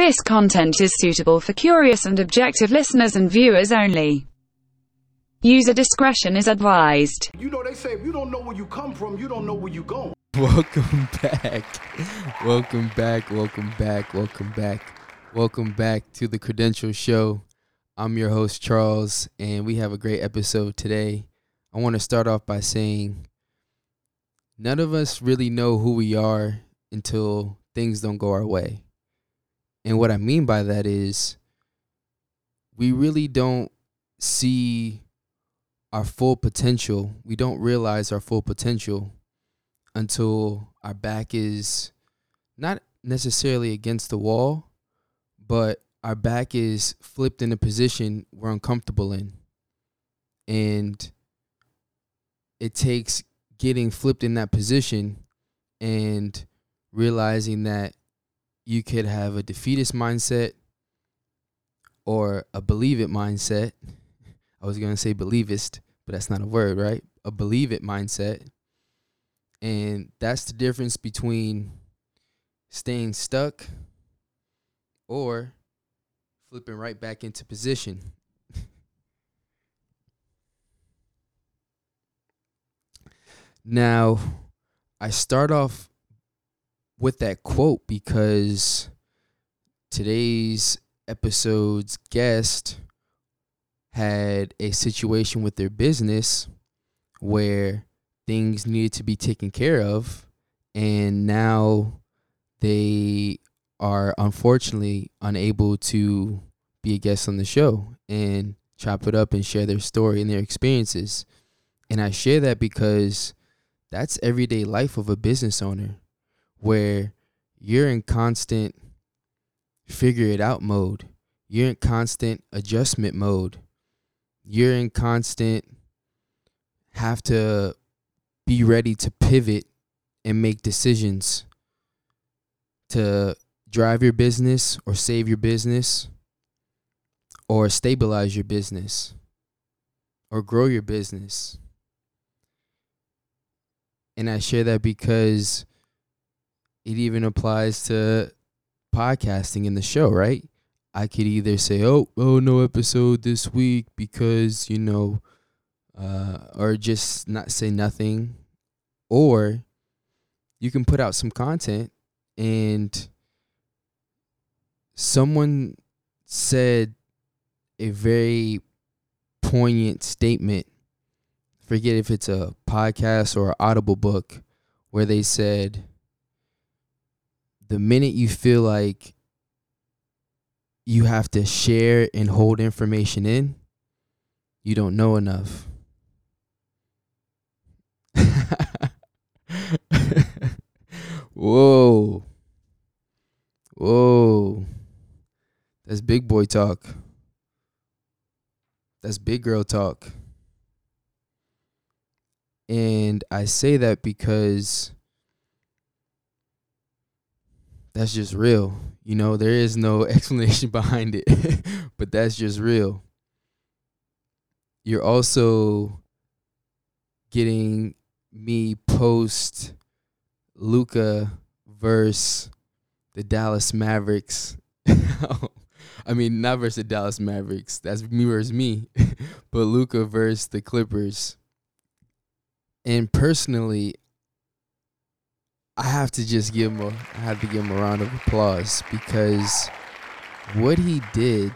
This content is suitable for curious and objective listeners and viewers only. User discretion is advised. You know, they say if you don't know where you come from, you don't know where you going. Welcome back. Welcome back. Welcome back. Welcome back. Welcome back to the Credential Show. I'm your host, Charles, and we have a great episode today. I want to start off by saying none of us really know who we are until things don't go our way. And what I mean by that is we really don't see our full potential. We don't realize our full potential until our back is not necessarily against the wall, but our back is flipped in a position we're uncomfortable in. And it takes getting flipped in that position and realizing that you could have a defeatist mindset or a believe it mindset. I was going to say believist, but that's not a word, right? A believe it mindset. And that's the difference between staying stuck or flipping right back into position. now, I start off with that quote because today's episode's guest had a situation with their business where things needed to be taken care of and now they are unfortunately unable to be a guest on the show and chop it up and share their story and their experiences. And I share that because that's everyday life of a business owner where you're in constant figure it out mode. You're in constant adjustment mode. You're in constant have to be ready to pivot and make decisions to drive your business or save your business or stabilize your business or grow your business. And I share that because it even applies to podcasting in the show, right? I could either say, "Oh, oh, no episode this week because you know," uh, or just not say nothing, or you can put out some content and someone said a very poignant statement. Forget if it's a podcast or an audible book where they said the minute you feel like you have to share and hold information in, you don't know enough. Whoa. Whoa. That's big boy talk. That's big girl talk. And I say that because that's just real. You know, there is no explanation behind it, but that's just real. You're also getting me post Luka versus the Dallas Mavericks. I mean, not versus the Dallas Mavericks. That's me versus me, but Luka versus the Clippers. And personally, I have to just give him a I have to give him a round of applause because what he did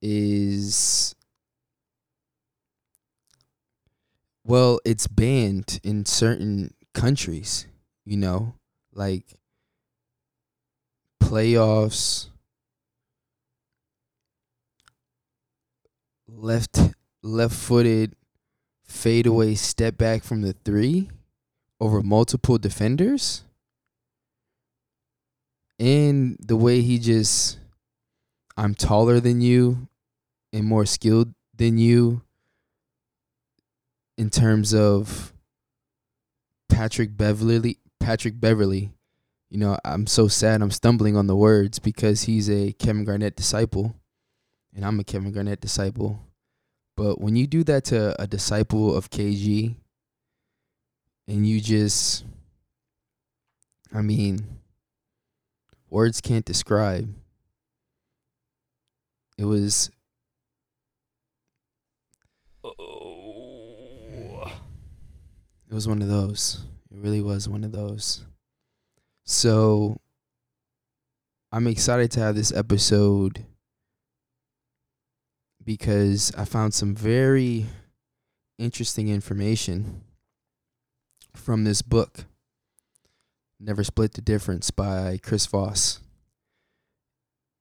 is well, it's banned in certain countries, you know, like playoffs left left footed fadeaway step back from the 3 over multiple defenders. And the way he just I'm taller than you and more skilled than you in terms of Patrick Beverley Patrick Beverley you know I'm so sad I'm stumbling on the words because he's a Kevin Garnett disciple and I'm a Kevin Garnett disciple. But when you do that to a disciple of KG and you just I mean words can't describe. It was oh. it was one of those. It really was one of those. So I'm excited to have this episode because I found some very interesting information from this book, Never Split the Difference by Chris Voss.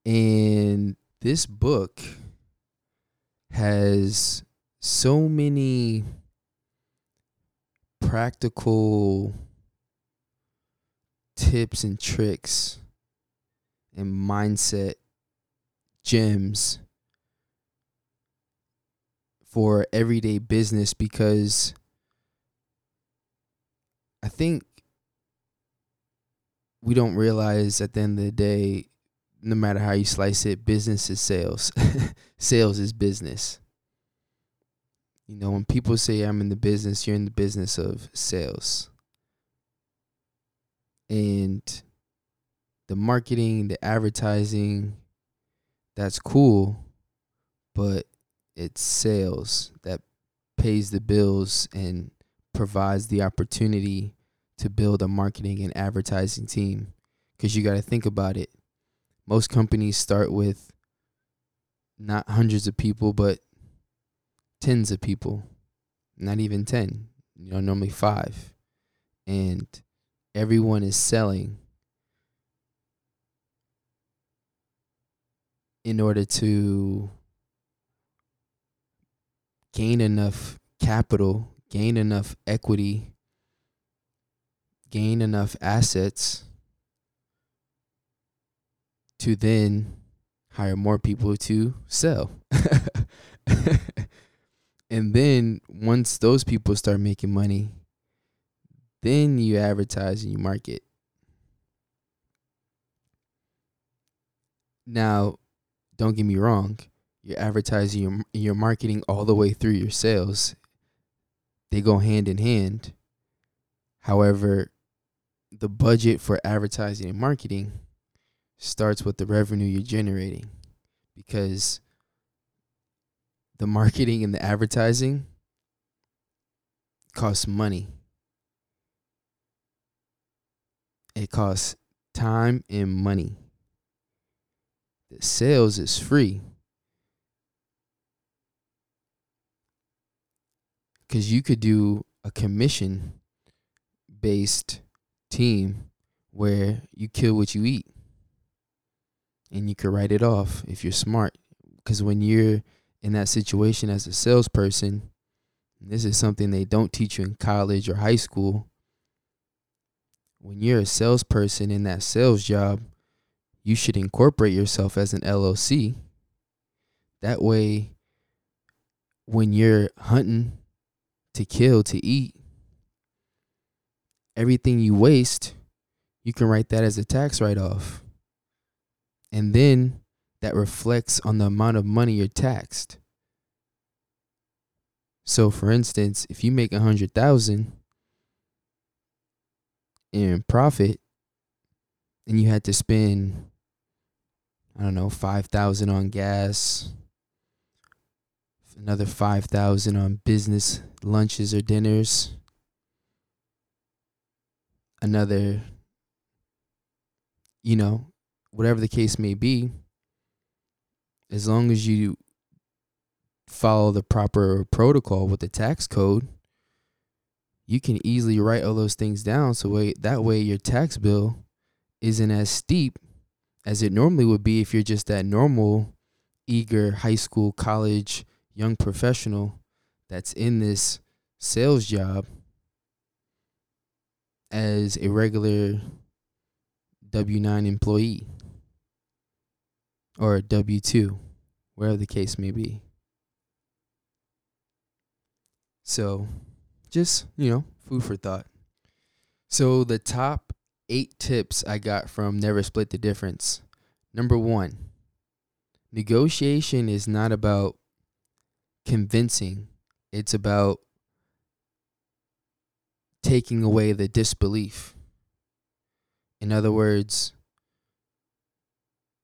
And this book has so many practical tips and tricks and mindset gems for everyday business because I think we don't realize at the end of the day, no matter how you slice it, business is sales. sales is business. You know, when people say I'm in the business, you're in the business of sales. And the marketing, the advertising, that's cool, but it's sales that pays the bills and provides the opportunity to build a marketing and advertising team. Because you got to think about it. Most companies start with not hundreds of people, but tens of people, not even 10, you know, normally five. And everyone is selling in order to gain enough capital, gain enough equity, gain enough assets to then hire more people to sell. And then once those people start making money, then you advertise and you market. Now, don't get me wrong, you're advertising, your you're marketing all the way through your sales. They go hand in hand. However, the budget for advertising and marketing starts with the revenue you're generating because the marketing and the advertising costs money. It costs time and money. The sales is free. Because you could do a commission based team where you kill what you eat and you could write it off if you're smart. Because when you're in that situation as a salesperson, this is something they don't teach you in college or high school. When you're a salesperson in that sales job, you should incorporate yourself as an LLC. That way, when you're hunting to kill, to eat, everything you waste, you can write that as a tax write off. And then that reflects on the amount of money you're taxed. So for instance, if you make a hundred thousand in profit and you had to spend I don't know, five thousand on gas, another five thousand on business lunches or dinners, another you know, whatever the case may be, as long as you follow the proper protocol with the tax code, you can easily write all those things down so way, that way your tax bill isn't as steep as it normally would be if you're just that normal eager high school college young professional that's in this sales job as a regular W9 employee or W 2, wherever the case may be. So, just, you know, food for thought. So, the top eight tips I got from Never Split the Difference. Number one, negotiation is not about convincing, it's about taking away the disbelief. In other words,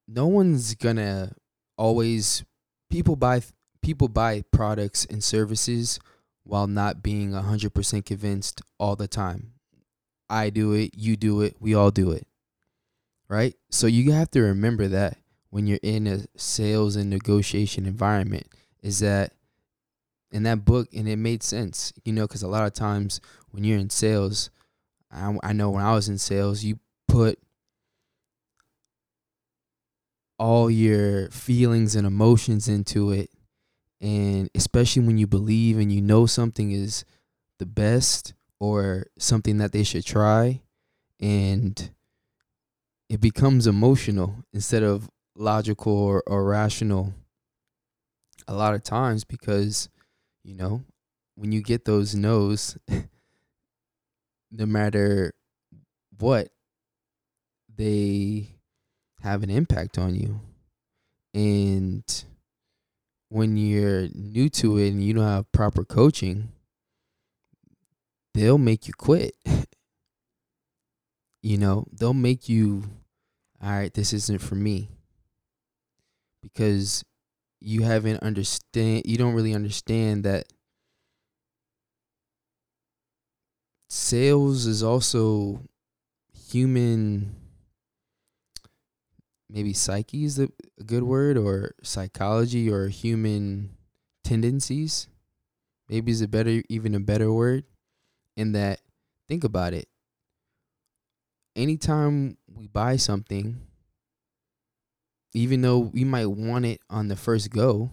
no one's gonna always people buy people buy products and services while not being 100% convinced all the time. I do it, you do it, we all do it. Right? So you have to remember that when you're in a sales and negotiation environment is that in that book and it made sense, you know, cuz a lot of times when you're in sales, I, I know when I was in sales, you put all your feelings and emotions into it and especially when you believe and you know something is the best or something that they should try and it becomes emotional instead of logical or, or rational a lot of times because you know when you get those no's no matter what they have an impact on you and when you're new to it and you don't have proper coaching, they'll make you quit. you know, they'll make you, all right, this isn't for me. Because you haven't understand you don't really understand that sales is also human maybe psyche is a good word or psychology or human tendencies. Maybe is a better even a better word in that think about it. Anytime we buy something even though we might want it on the first go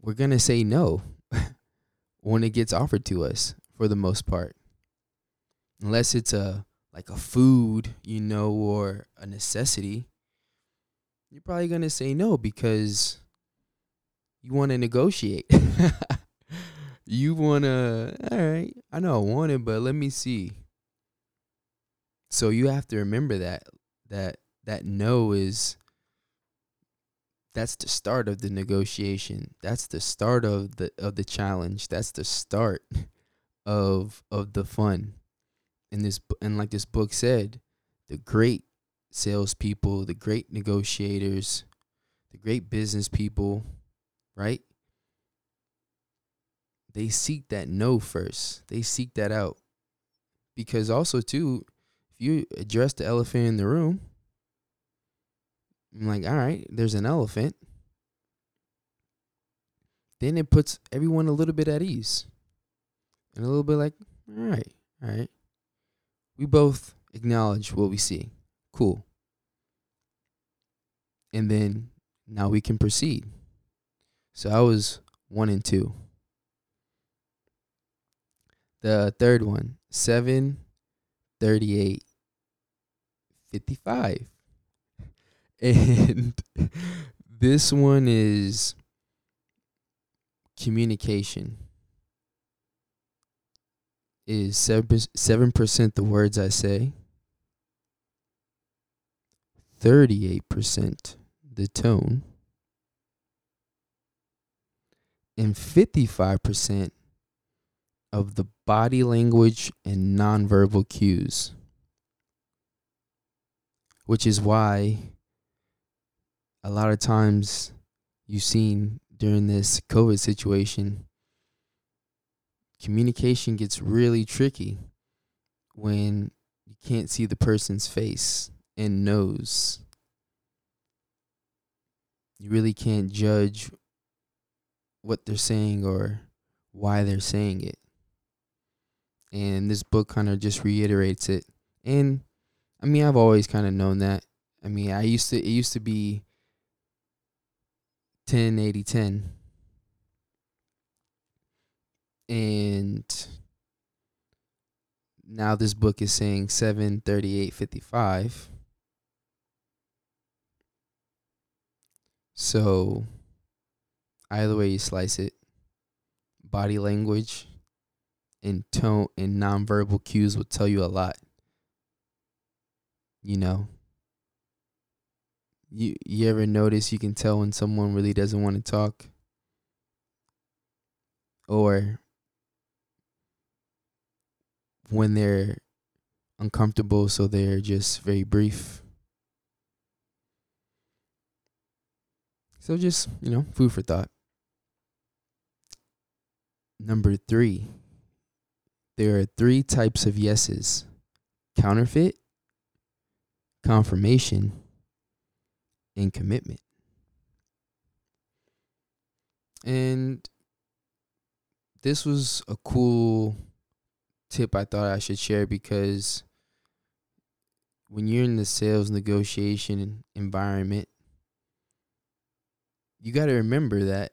we're going to say no when it gets offered to us for the most part unless it's a like a food, you know, or a necessity, you're probably going to say no because you want to negotiate. you want to, all right, I know I want it, but let me see. So you have to remember that that that no is that's the start of the negotiation. That's the start of the of the challenge. That's the start of of the fun in this and like this book said, the great salespeople, the great negotiators, the great business people, right? They seek that no first. They seek that out. Because also too, if you address the elephant in the room, I'm like, all right, there's an elephant. Then it puts everyone a little bit at ease. And a little bit like, all right, all right. We both acknowledge what we see. Cool. And then now we can proceed. So I was one and two. The third one, 7, 38, 55. And this one is communication. Is seven percent the words I say, thirty eight percent the tone, and fifty five percent of the body language and nonverbal cues. Which is why a lot of times you've seen during this COVID situation communication gets really tricky when you can't see the person's face and nose. You really can't judge what they're saying or why they're saying it. And this book kind of just reiterates it. And I mean, I've always kind of known that. I mean, I used to it used to be 10 80 10 and now this book is saying 73855 so either way you slice it body language and tone and nonverbal cues will tell you a lot you know you you ever notice you can tell when someone really doesn't want to talk or when they're uncomfortable, so they're just very brief. So just, you know, food for thought. Number three, there are three types of yeses counterfeit, confirmation, and commitment. And this was a cool tip I thought I should share because when you're in the sales negotiation environment, you got to remember that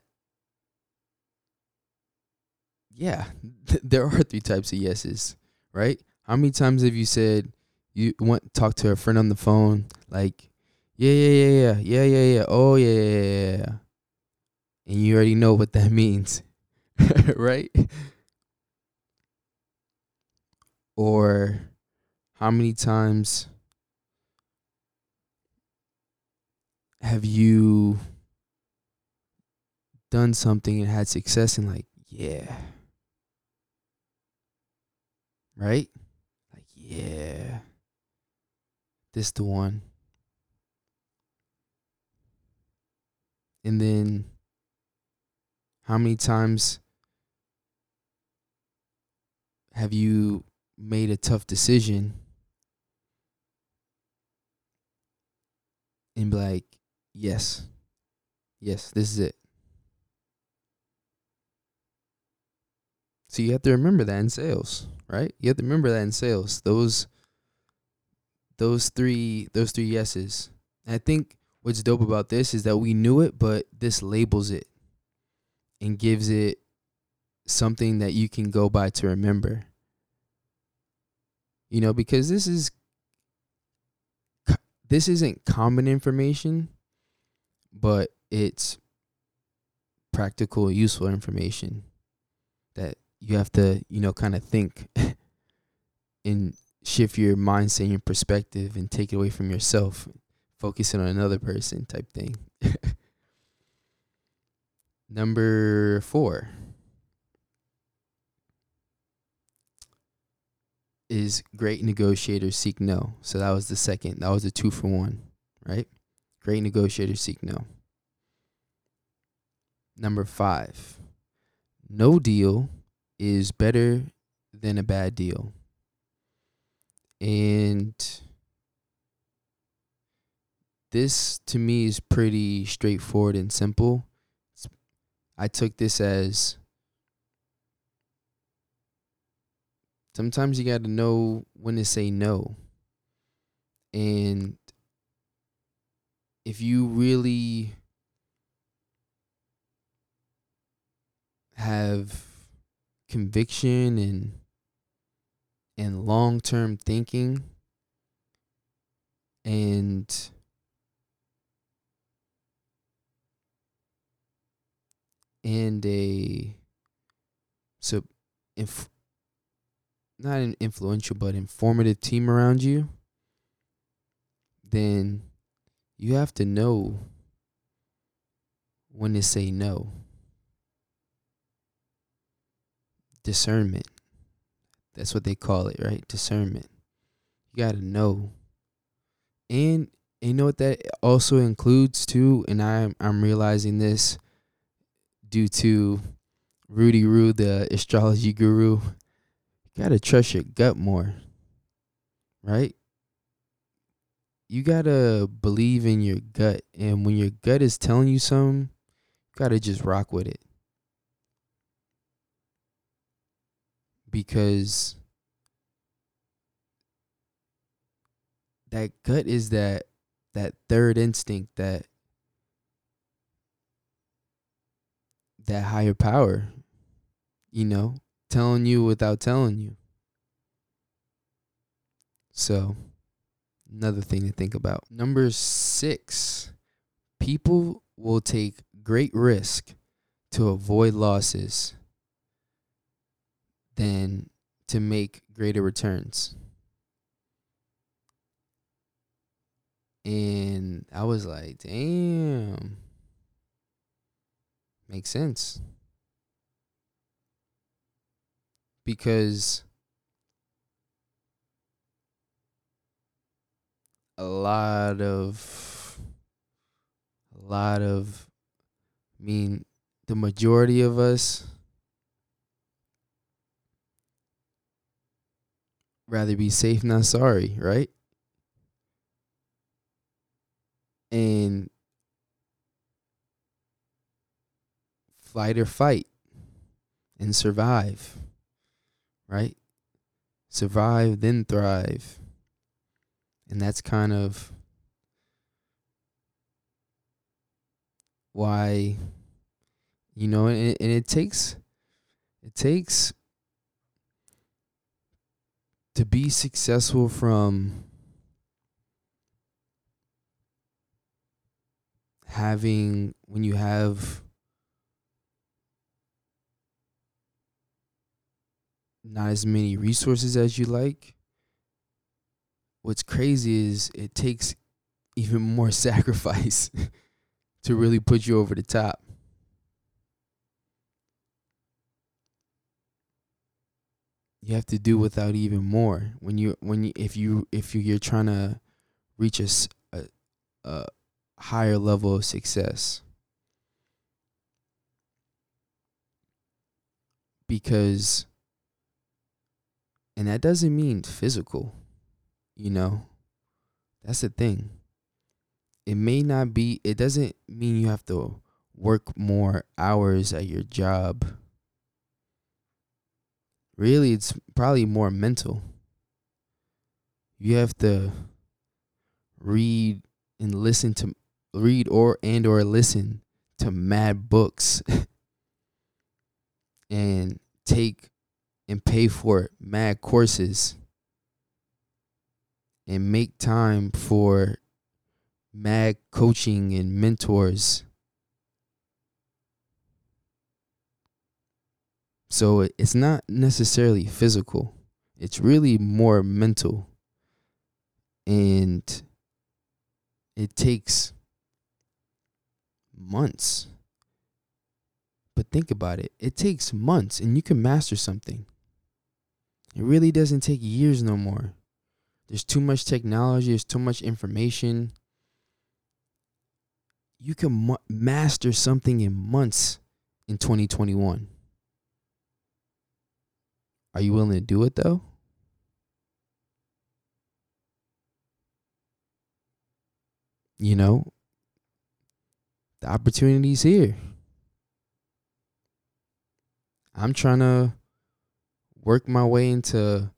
yeah, th- there are three types of yeses, right? How many times have you said you want to talk to a friend on the phone like, yeah, yeah, yeah, yeah, yeah, yeah, yeah, oh yeah, yeah, yeah, yeah, and you already know what that means, right? Or how many times have you done something and had success and like, yeah. Right? Like, yeah. This the one. And then how many times have you made a tough decision and be like, yes, yes, this is it. So you have to remember that in sales, right? You have to remember that in sales. Those those three those three yeses. I think what's dope about this is that we knew it, but this labels it and gives it something that you can go by to remember. You know, because this is this isn't common information, but it's practical, useful information that you have to, you know, kind of think and shift your mindset and your perspective and take it away from yourself, focusing on another person type thing. Number four is great negotiators seek no. So that was the second. That was a two for one, right? Great negotiators seek no. Number five, no deal is better than a bad deal. And this to me is pretty straightforward and simple. I took this as sometimes you got to know when to say no. And if you really have conviction and and long-term thinking and and a so if not an influential but informative team around you then you have to know when to say no discernment. That's what they call it, right? Discernment. You got to know. And you know what that also includes too, and I'm I'm realizing this due to Rudy Rue, the astrology guru. You gotta trust your gut more. Right? You gotta believe in your gut. And when your gut is telling you something, you gotta just rock with it. because that gut is that that third instinct that that higher power you know telling you without telling you so another thing to think about number 6 people will take great risk to avoid losses than to make greater returns. And I was like, damn. Makes sense. Because a lot of a lot of I mean, the majority of us rather be safe than sorry, right? And flight or fight and survive, right? Survive, then thrive. And that's kind of why, you know, and, and it takes, it takes to be successful from having when you have not as many resources as you like. What's crazy is it takes even more sacrifice to really put you over the top. You have to do without even more. When you when you if you if you, you're trying to reach a, a, a higher level of success. Because and that doesn't mean physical you know? That's the thing. It may not be it doesn't mean you have to work more hours at your job. Really it's probably more mental. You have to read and listen to read or and or listen to mad books and take and pay for mad courses and make time for mad coaching and mentors So it's not necessarily physical, it's really more mental. And it takes months. But think about it it takes months and you can master something. It really doesn't take years no more. There's too much technology, there's too much information. You can master something in months in 2021. Are you willing to do it though? You know, the opportunity's here. I'm trying to work my way into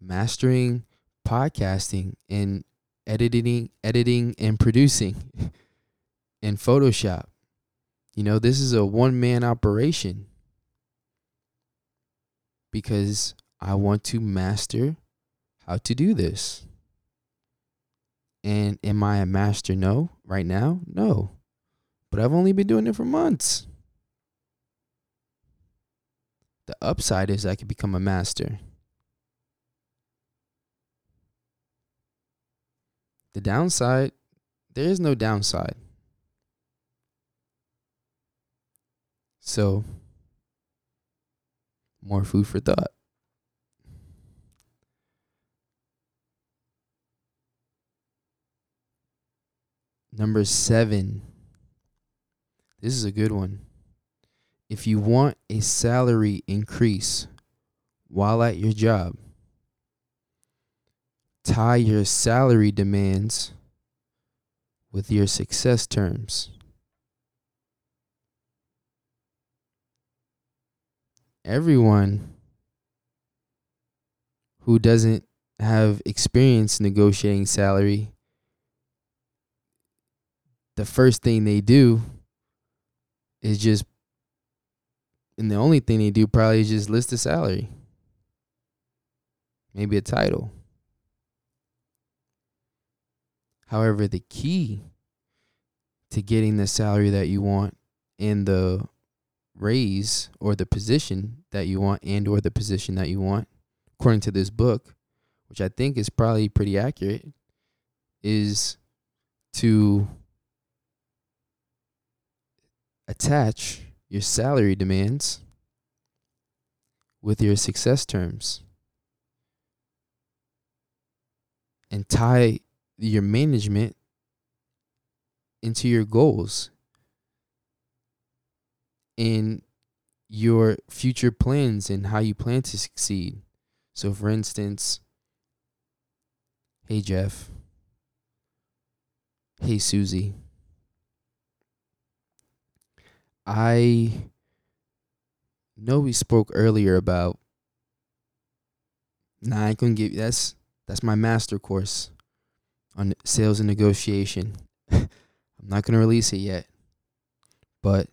mastering podcasting and editing editing and producing in Photoshop. You know, this is a one man operation because I want to master how to do this. And am I a master? No. Right now? No. But I've only been doing it for months. The upside is I could become a master. The downside, there is no downside. So, more food for thought. Number seven. This is a good one. If you want a salary increase while at your job, tie your salary demands with your success terms. everyone who doesn't have experience negotiating salary, the first thing they do is just, and the only thing they do probably is just list a salary, maybe a title. However, the key to getting the salary that you want and the raise or the position that you want and or the position that you want according to this book which i think is probably pretty accurate is to attach your salary demands with your success terms and tie your management into your goals in your future plans and how you plan to succeed. So, for instance, hey, Jeff. Hey, Susie. I know we spoke earlier about. Nah, I couldn't give that's that's my master course on sales and negotiation. I'm not gonna release it yet, but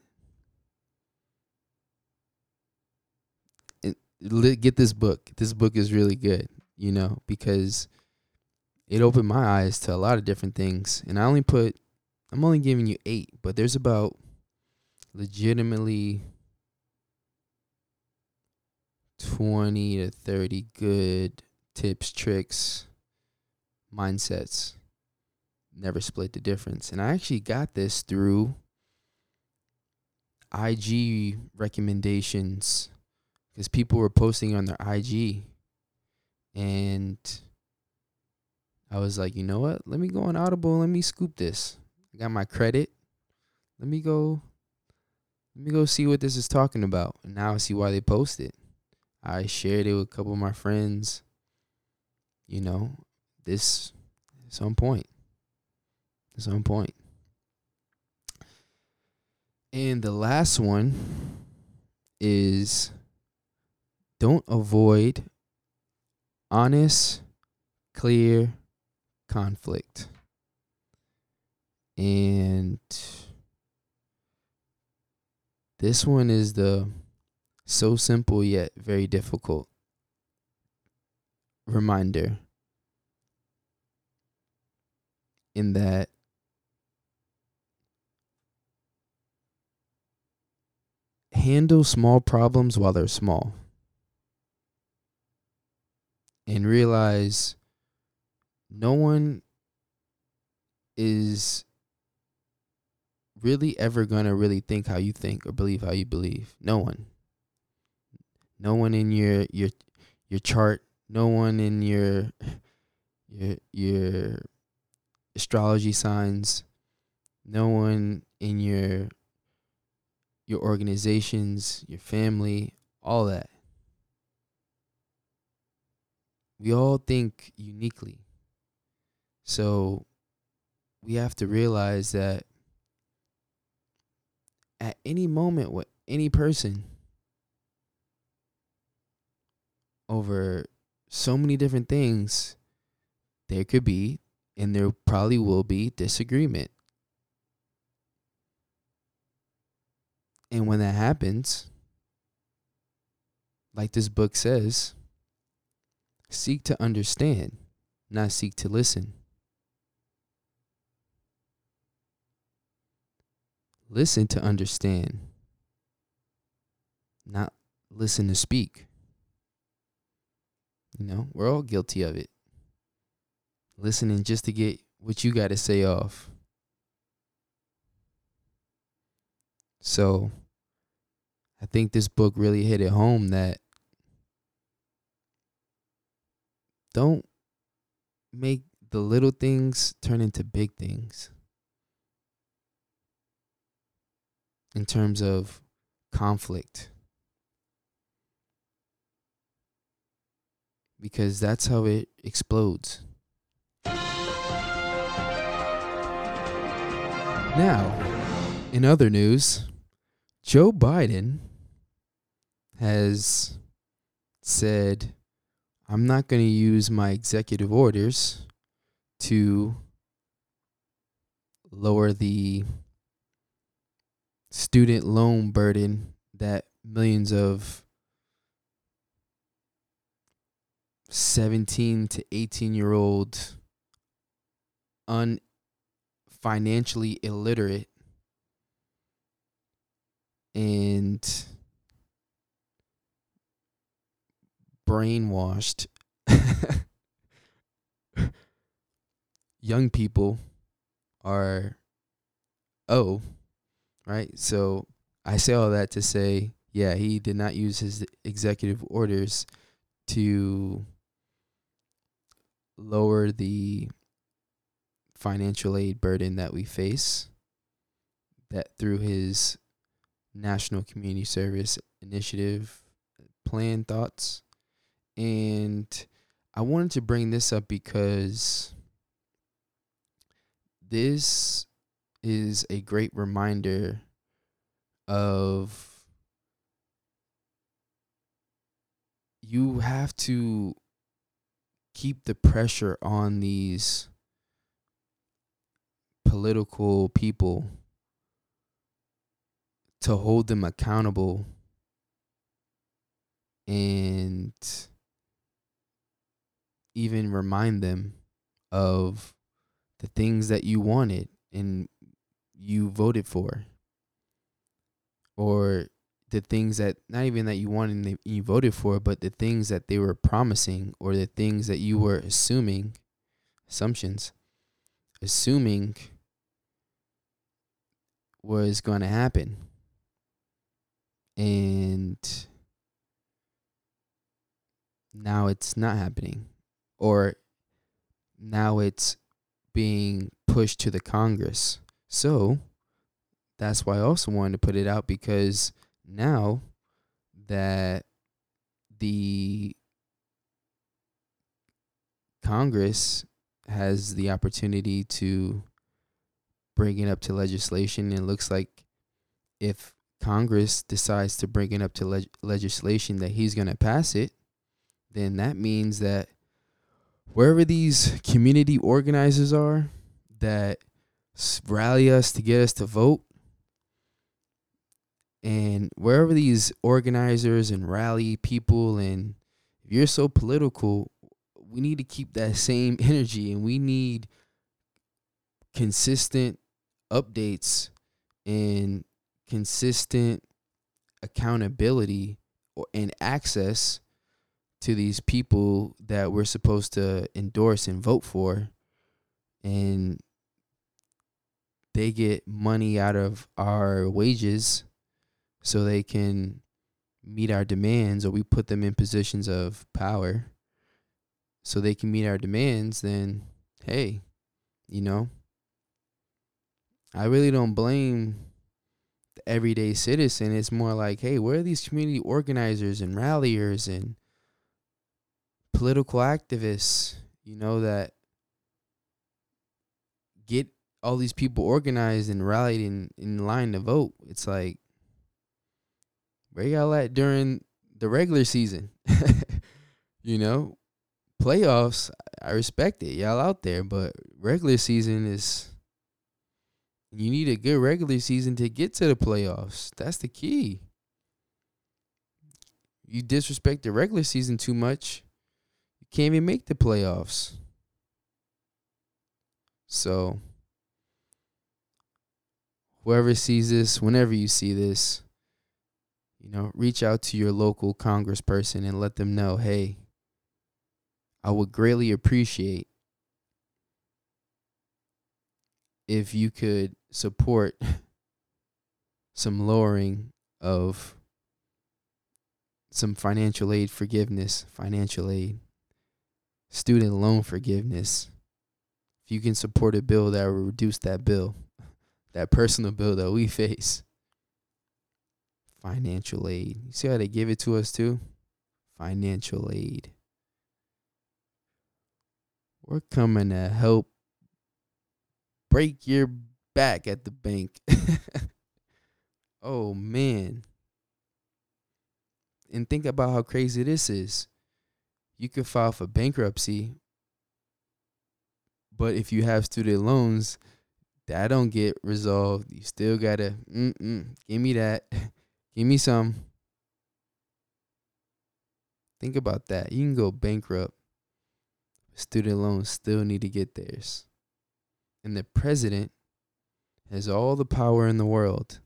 get this book. This book is really good, you know, because it opened my eyes to a lot of different things. And I only put, I'm only giving you eight, but there's about legitimately 20 to 30 good tips, tricks, mindsets. Never split the difference. And I actually got this through IG recommendations because people were posting on their IG. And I was like, you know what? Let me go on Audible. Let me scoop this. I got my credit. Let me go let me go see what this is talking about. And now I see why they post it. I shared it with a couple of my friends. You know, this is on point. It's on point. And the last one is don't avoid honest, clear conflict. And this one is the so simple yet very difficult reminder in that handle small problems while they're small and realize no one is really ever gonna really think how you think or believe how you believe. No one. No one in your your your chart. No one in your your your astrology signs. No one in your your organizations, your family, all that. We all think uniquely. So we have to realize that at any moment with any person over so many different things, there could be and there probably will be disagreement. And when that happens, like this book says, seek to understand, not seek to listen. Listen to understand, not listen to speak. You know, we're all guilty of it. Listening just to get what you got to say off. So, I think this book really hit it home that don't make the little things turn into big things. In terms of conflict. Because that's how it explodes. Now, in other news, Joe Biden has said, I'm not going to use my executive orders to lower the student loan burden that millions of 17 to 18 year old un financially illiterate and brainwashed young people are oh right? So I say all that to say, yeah, he did not use his executive orders to lower the financial aid burden that we face that through his National Community Service Initiative plan thoughts. And I wanted to bring this up because this is a great reminder of you have to keep the pressure on these political people to hold them accountable and even remind them of the things that you wanted and you voted for or the things that not even that you wanted and you voted for but the things that they were promising or the things that you were assuming assumptions assuming was going to happen and now it's not happening or now it's being pushed to the Congress. So that's why I also wanted to put it out because now that the Congress has the opportunity to bring it up to legislation, it looks like if Congress decides to bring it up to leg- legislation that he's going to pass it, then that means that wherever these community organizers are that rally us to get us to vote, and wherever these organizers and rally people, and if you're so political, we need to keep that same energy and we need consistent updates and consistent accountability and access to these people that we're supposed to endorse and vote for. And they get money out of our wages so they can meet our demands or we put them in positions of power so they can meet our demands then hey you know i really don't blame the everyday citizen. It's more like hey where are these community organizers and ralliers and political activists, you know, that all these people organized and rallied in, in line to vote. It's like, where y'all at during the regular season? you know, playoffs, I respect it. Y'all out there, but regular season is you need a good regular season to get to the playoffs. That's the key. You disrespect the regular season too much, you can't even make the playoffs. So, whoever sees this, whenever you see this, you know, reach out to your local congressperson and let them know, hey, I would greatly appreciate if you could support some lowering of some financial aid forgiveness, financial aid student loan forgiveness. If you can support a bill that will reduce that bill, that personal bill that we face. Financial aid. You see how they give it to us too? Financial aid. We're coming to help break your back at the bank. oh man. And think about how crazy this is you can file for bankruptcy, but if you have student loans, that don't get resolved. You still gotta, mm give me that, give me some. Think about that. You can go bankrupt. Student loans still need to get theirs. And the president has all the power in the world,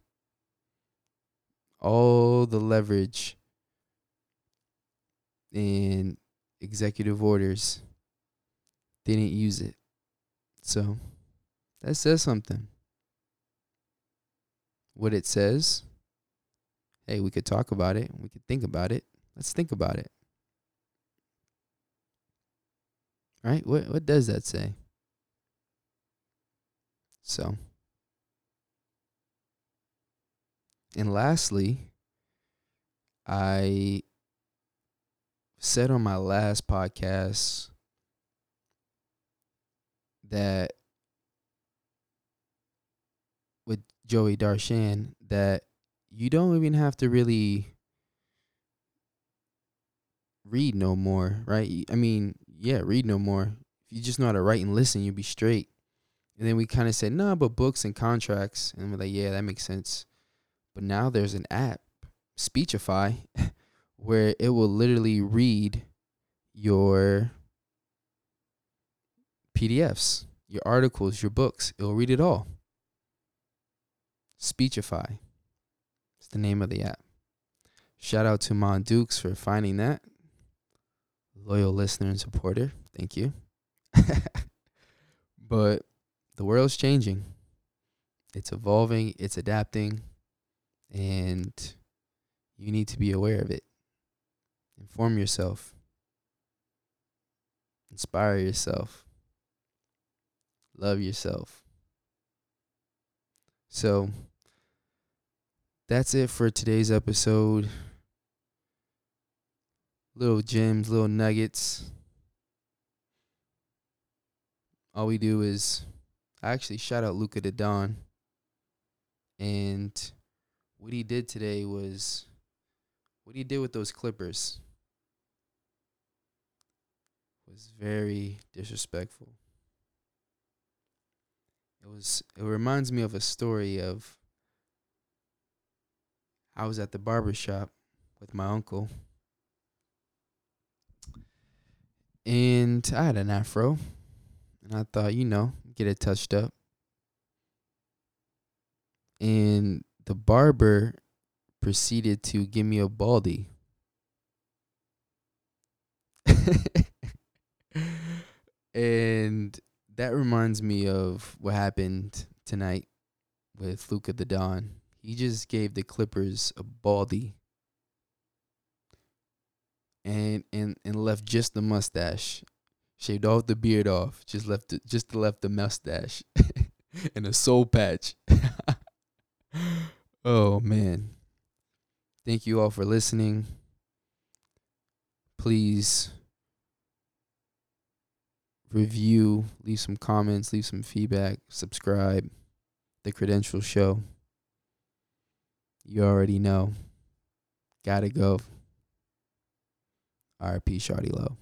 all the leverage, and executive orders didn't use it. So that says something. What it says, hey, we could talk about it. We could think about it. Let's think about it. Right? What what does that say? So and lastly, I said on my last podcast that with Joey Darshan that you don't even have to really read no more, right? I mean, yeah, read no more. If you just know how to write and listen, you'll be straight. And then we kind of said, nah, but books and contracts. And we're like, yeah, that makes sense. But now there's an app, Speechify, where it will literally read your PDFs, your articles, your books. It will read it all. Speechify. It's the name of the app. Shout out to Mon Dukes for finding that. Loyal listener and supporter. Thank you. but the world's changing. It's evolving, it's adapting, and you need to be aware of it. Inform yourself. Inspire yourself. Love yourself. So, that's it for today's episode. Little gems, little nuggets. All we do is I actually shout out Luka to Don. And what he did today was what he did with those clippers was very disrespectful. It was it reminds me of a story of I was at the barber shop with my uncle. And I had an afro. And I thought, you know, get it touched up. And the barber proceeded to give me a baldy. and that reminds me of what happened tonight with Luka the Don. He just gave the Clippers a baldy and and and left just the mustache. Shaved off the beard off. Just left the, just left the mustache and a soul patch. oh man. Thank you all for listening. Please review, leave some comments, leave some feedback, subscribe. The Credential Show. You already know. Gotta go. RP Shawty Low.